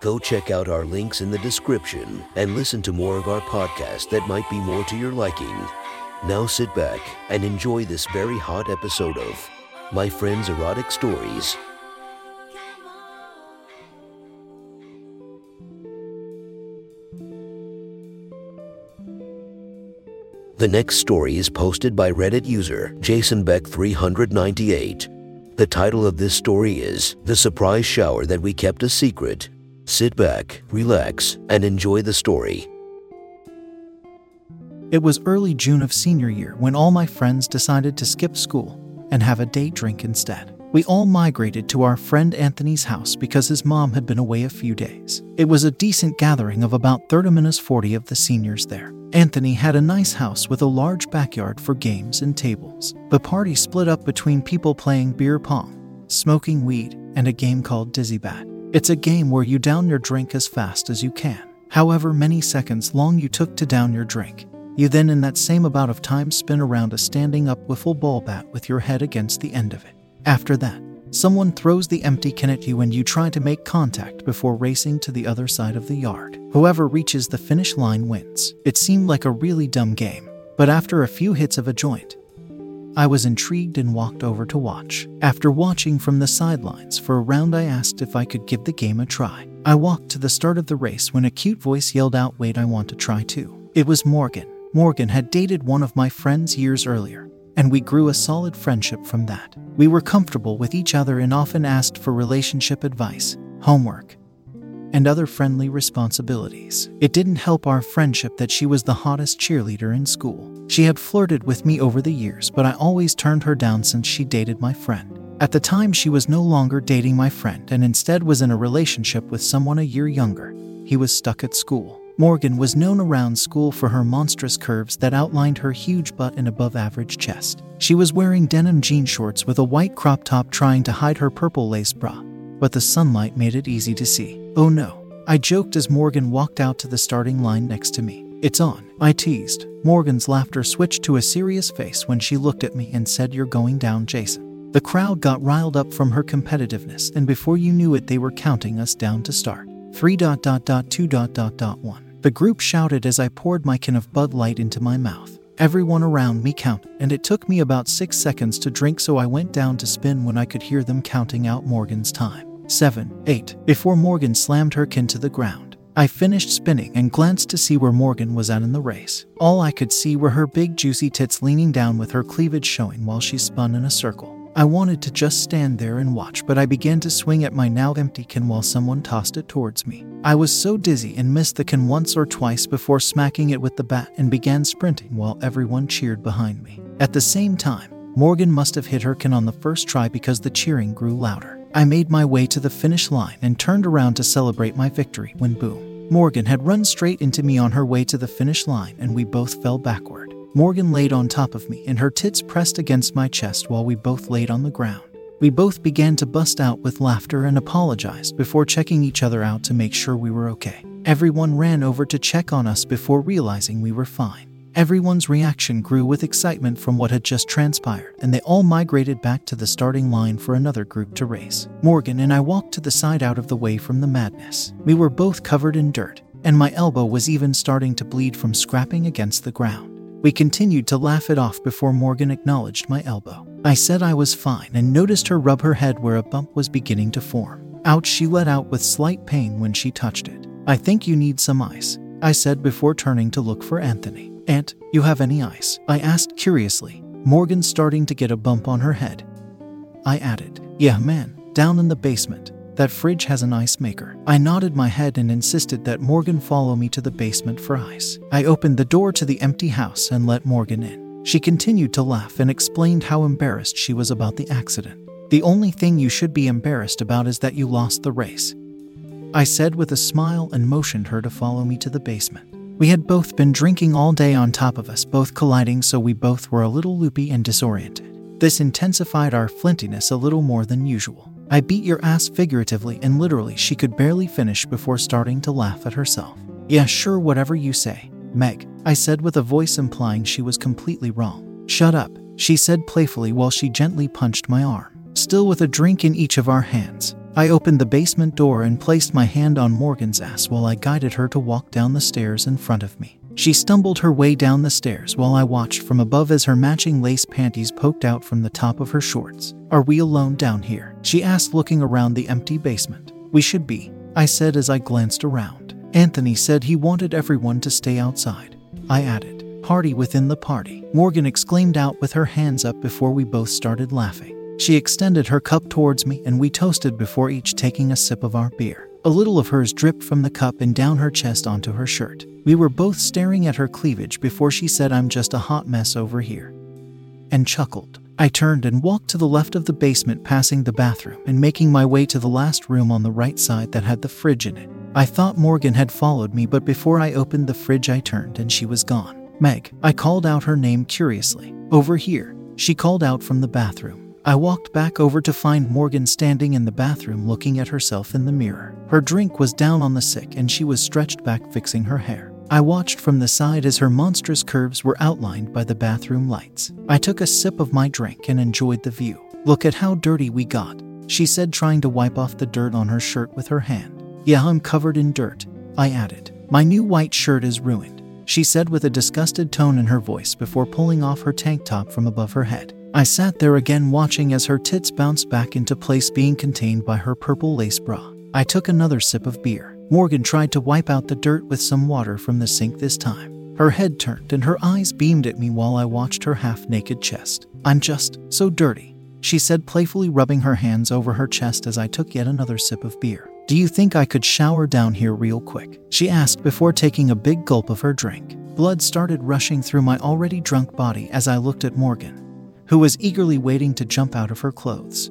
Go check out our links in the description and listen to more of our podcast that might be more to your liking. Now sit back and enjoy this very hot episode of My Friend's Erotic Stories. The next story is posted by Reddit user Jason Beck 398. The title of this story is The Surprise Shower That We Kept a Secret. Sit back, relax, and enjoy the story. It was early June of senior year when all my friends decided to skip school and have a day drink instead. We all migrated to our friend Anthony's house because his mom had been away a few days. It was a decent gathering of about 30 minus 40 of the seniors there. Anthony had a nice house with a large backyard for games and tables. The party split up between people playing beer pong, smoking weed, and a game called Dizzy Bat. It's a game where you down your drink as fast as you can. However many seconds long you took to down your drink. You then, in that same amount of time, spin around a standing up wiffle ball bat with your head against the end of it. After that, someone throws the empty can at you and you try to make contact before racing to the other side of the yard. Whoever reaches the finish line wins. It seemed like a really dumb game, but after a few hits of a joint, I was intrigued and walked over to watch. After watching from the sidelines for a round, I asked if I could give the game a try. I walked to the start of the race when a cute voice yelled out, Wait, I want to try too. It was Morgan. Morgan had dated one of my friends years earlier, and we grew a solid friendship from that. We were comfortable with each other and often asked for relationship advice, homework, and other friendly responsibilities. It didn't help our friendship that she was the hottest cheerleader in school. She had flirted with me over the years, but I always turned her down since she dated my friend. At the time, she was no longer dating my friend and instead was in a relationship with someone a year younger. He was stuck at school. Morgan was known around school for her monstrous curves that outlined her huge butt and above average chest. She was wearing denim jean shorts with a white crop top trying to hide her purple lace bra, but the sunlight made it easy to see. Oh no. I joked as Morgan walked out to the starting line next to me. It's on. I teased. Morgan's laughter switched to a serious face when she looked at me and said, You're going down, Jason. The crowd got riled up from her competitiveness, and before you knew it, they were counting us down to start. 3 dot dot dot 2 dot dot dot 1. The group shouted as I poured my can of Bud Light into my mouth. Everyone around me counted, and it took me about six seconds to drink, so I went down to spin when I could hear them counting out Morgan's time. 7, 8. Before Morgan slammed her can to the ground. I finished spinning and glanced to see where Morgan was at in the race. All I could see were her big juicy tits leaning down with her cleavage showing while she spun in a circle. I wanted to just stand there and watch, but I began to swing at my now empty can while someone tossed it towards me. I was so dizzy and missed the can once or twice before smacking it with the bat and began sprinting while everyone cheered behind me. At the same time, Morgan must have hit her can on the first try because the cheering grew louder. I made my way to the finish line and turned around to celebrate my victory when boom. Morgan had run straight into me on her way to the finish line and we both fell backward. Morgan laid on top of me and her tits pressed against my chest while we both laid on the ground. We both began to bust out with laughter and apologized before checking each other out to make sure we were okay. Everyone ran over to check on us before realizing we were fine. Everyone's reaction grew with excitement from what had just transpired, and they all migrated back to the starting line for another group to race. Morgan and I walked to the side out of the way from the madness. We were both covered in dirt, and my elbow was even starting to bleed from scrapping against the ground. We continued to laugh it off before Morgan acknowledged my elbow. I said I was fine and noticed her rub her head where a bump was beginning to form. Ouch, she let out with slight pain when she touched it. I think you need some ice, I said before turning to look for Anthony. Aunt, you have any ice? I asked curiously, Morgan starting to get a bump on her head. I added, Yeah, man, down in the basement. That fridge has an ice maker. I nodded my head and insisted that Morgan follow me to the basement for ice. I opened the door to the empty house and let Morgan in. She continued to laugh and explained how embarrassed she was about the accident. The only thing you should be embarrassed about is that you lost the race. I said with a smile and motioned her to follow me to the basement. We had both been drinking all day on top of us, both colliding, so we both were a little loopy and disoriented. This intensified our flintiness a little more than usual. I beat your ass figuratively and literally, she could barely finish before starting to laugh at herself. Yeah, sure, whatever you say. Meg, I said with a voice implying she was completely wrong. Shut up, she said playfully while she gently punched my arm. Still with a drink in each of our hands, I opened the basement door and placed my hand on Morgan's ass while I guided her to walk down the stairs in front of me. She stumbled her way down the stairs while I watched from above as her matching lace panties poked out from the top of her shorts. Are we alone down here? She asked, looking around the empty basement. We should be, I said as I glanced around. Anthony said he wanted everyone to stay outside. I added, Party within the party. Morgan exclaimed out with her hands up before we both started laughing. She extended her cup towards me and we toasted before each taking a sip of our beer. A little of hers dripped from the cup and down her chest onto her shirt. We were both staring at her cleavage before she said, I'm just a hot mess over here. And chuckled. I turned and walked to the left of the basement, passing the bathroom and making my way to the last room on the right side that had the fridge in it. I thought Morgan had followed me, but before I opened the fridge, I turned and she was gone. Meg, I called out her name curiously. Over here, she called out from the bathroom. I walked back over to find Morgan standing in the bathroom looking at herself in the mirror. Her drink was down on the sick and she was stretched back fixing her hair. I watched from the side as her monstrous curves were outlined by the bathroom lights. I took a sip of my drink and enjoyed the view. Look at how dirty we got, she said, trying to wipe off the dirt on her shirt with her hand. Yeah, I'm covered in dirt, I added. My new white shirt is ruined she said with a disgusted tone in her voice before pulling off her tank top from above her head. I sat there again watching as her tits bounced back into place, being contained by her purple lace bra. I took another sip of beer. Morgan tried to wipe out the dirt with some water from the sink this time. Her head turned and her eyes beamed at me while I watched her half naked chest. I'm just so dirty, she said, playfully rubbing her hands over her chest as I took yet another sip of beer. Do you think I could shower down here real quick? She asked before taking a big gulp of her drink. Blood started rushing through my already drunk body as I looked at Morgan, who was eagerly waiting to jump out of her clothes.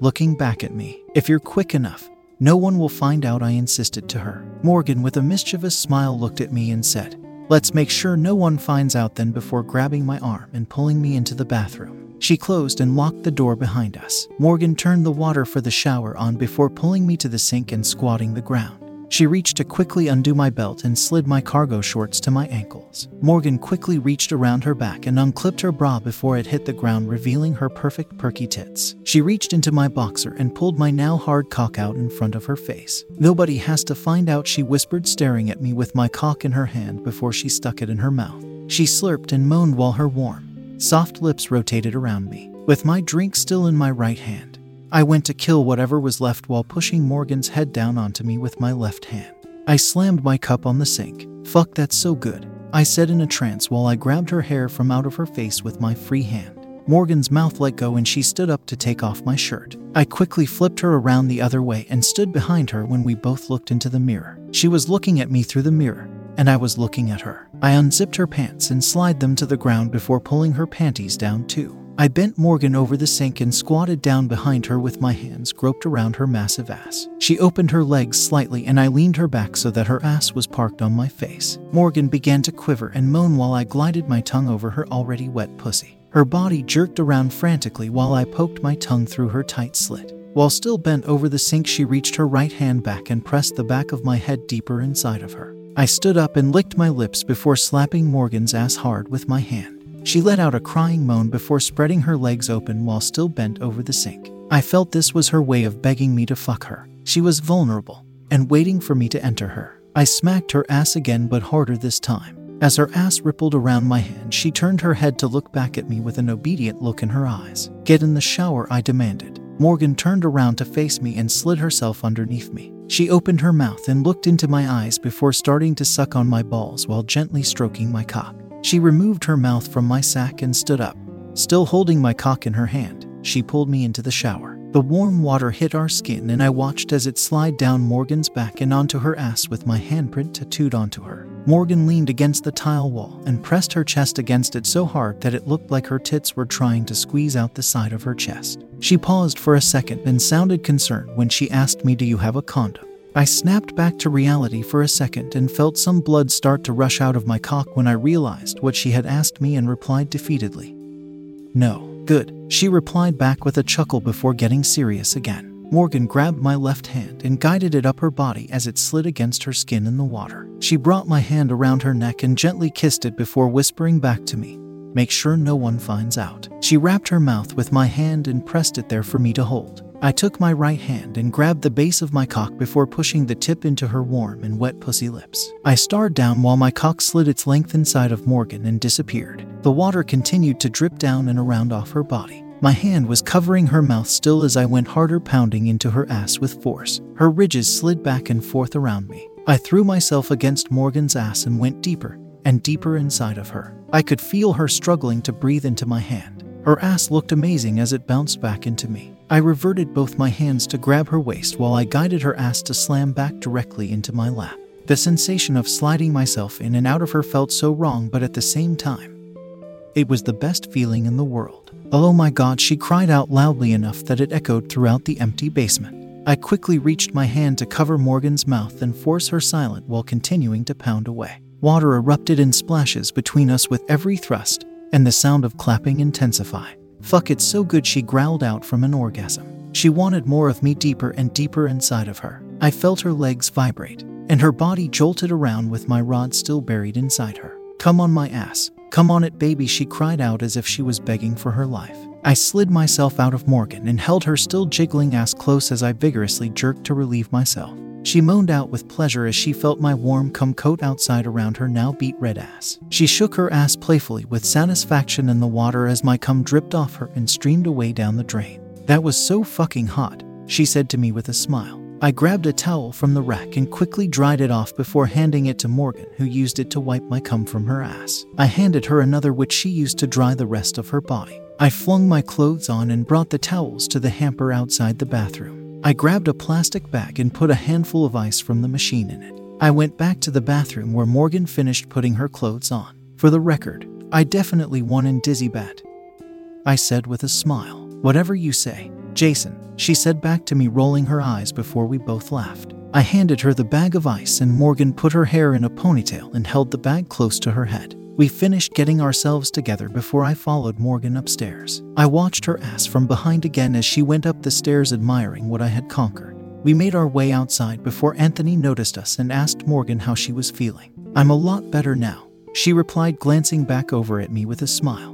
Looking back at me, if you're quick enough, no one will find out, I insisted to her. Morgan, with a mischievous smile, looked at me and said, Let's make sure no one finds out then before grabbing my arm and pulling me into the bathroom. She closed and locked the door behind us. Morgan turned the water for the shower on before pulling me to the sink and squatting the ground. She reached to quickly undo my belt and slid my cargo shorts to my ankles. Morgan quickly reached around her back and unclipped her bra before it hit the ground, revealing her perfect perky tits. She reached into my boxer and pulled my now hard cock out in front of her face. Nobody has to find out, she whispered, staring at me with my cock in her hand before she stuck it in her mouth. She slurped and moaned while her warm, Soft lips rotated around me. With my drink still in my right hand, I went to kill whatever was left while pushing Morgan's head down onto me with my left hand. I slammed my cup on the sink. Fuck, that's so good. I said in a trance while I grabbed her hair from out of her face with my free hand. Morgan's mouth let go and she stood up to take off my shirt. I quickly flipped her around the other way and stood behind her when we both looked into the mirror. She was looking at me through the mirror, and I was looking at her. I unzipped her pants and slid them to the ground before pulling her panties down too. I bent Morgan over the sink and squatted down behind her with my hands groped around her massive ass. She opened her legs slightly and I leaned her back so that her ass was parked on my face. Morgan began to quiver and moan while I glided my tongue over her already wet pussy. Her body jerked around frantically while I poked my tongue through her tight slit. While still bent over the sink, she reached her right hand back and pressed the back of my head deeper inside of her. I stood up and licked my lips before slapping Morgan's ass hard with my hand. She let out a crying moan before spreading her legs open while still bent over the sink. I felt this was her way of begging me to fuck her. She was vulnerable and waiting for me to enter her. I smacked her ass again, but harder this time. As her ass rippled around my hand, she turned her head to look back at me with an obedient look in her eyes. Get in the shower, I demanded. Morgan turned around to face me and slid herself underneath me. She opened her mouth and looked into my eyes before starting to suck on my balls while gently stroking my cock. She removed her mouth from my sack and stood up. Still holding my cock in her hand, she pulled me into the shower. The warm water hit our skin, and I watched as it slid down Morgan's back and onto her ass with my handprint tattooed onto her. Morgan leaned against the tile wall and pressed her chest against it so hard that it looked like her tits were trying to squeeze out the side of her chest. She paused for a second and sounded concerned when she asked me, Do you have a condom? I snapped back to reality for a second and felt some blood start to rush out of my cock when I realized what she had asked me and replied defeatedly. No, good, she replied back with a chuckle before getting serious again. Morgan grabbed my left hand and guided it up her body as it slid against her skin in the water. She brought my hand around her neck and gently kissed it before whispering back to me, Make sure no one finds out. She wrapped her mouth with my hand and pressed it there for me to hold. I took my right hand and grabbed the base of my cock before pushing the tip into her warm and wet pussy lips. I starred down while my cock slid its length inside of Morgan and disappeared. The water continued to drip down and around off her body. My hand was covering her mouth still as I went harder, pounding into her ass with force. Her ridges slid back and forth around me. I threw myself against Morgan's ass and went deeper and deeper inside of her. I could feel her struggling to breathe into my hand. Her ass looked amazing as it bounced back into me. I reverted both my hands to grab her waist while I guided her ass to slam back directly into my lap. The sensation of sliding myself in and out of her felt so wrong, but at the same time, it was the best feeling in the world. Oh my god, she cried out loudly enough that it echoed throughout the empty basement. I quickly reached my hand to cover Morgan's mouth and force her silent while continuing to pound away. Water erupted in splashes between us with every thrust, and the sound of clapping intensified. Fuck, it's so good, she growled out from an orgasm. She wanted more of me deeper and deeper inside of her. I felt her legs vibrate, and her body jolted around with my rod still buried inside her. Come on my ass, Come on it, baby, she cried out as if she was begging for her life. I slid myself out of Morgan and held her still jiggling ass close as I vigorously jerked to relieve myself. She moaned out with pleasure as she felt my warm cum coat outside around her now beat red ass. She shook her ass playfully with satisfaction in the water as my cum dripped off her and streamed away down the drain. That was so fucking hot, she said to me with a smile. I grabbed a towel from the rack and quickly dried it off before handing it to Morgan, who used it to wipe my cum from her ass. I handed her another, which she used to dry the rest of her body. I flung my clothes on and brought the towels to the hamper outside the bathroom. I grabbed a plastic bag and put a handful of ice from the machine in it. I went back to the bathroom where Morgan finished putting her clothes on. For the record, I definitely won in Dizzy Bat. I said with a smile, Whatever you say. Jason, she said back to me, rolling her eyes before we both laughed. I handed her the bag of ice, and Morgan put her hair in a ponytail and held the bag close to her head. We finished getting ourselves together before I followed Morgan upstairs. I watched her ass from behind again as she went up the stairs, admiring what I had conquered. We made our way outside before Anthony noticed us and asked Morgan how she was feeling. I'm a lot better now, she replied, glancing back over at me with a smile.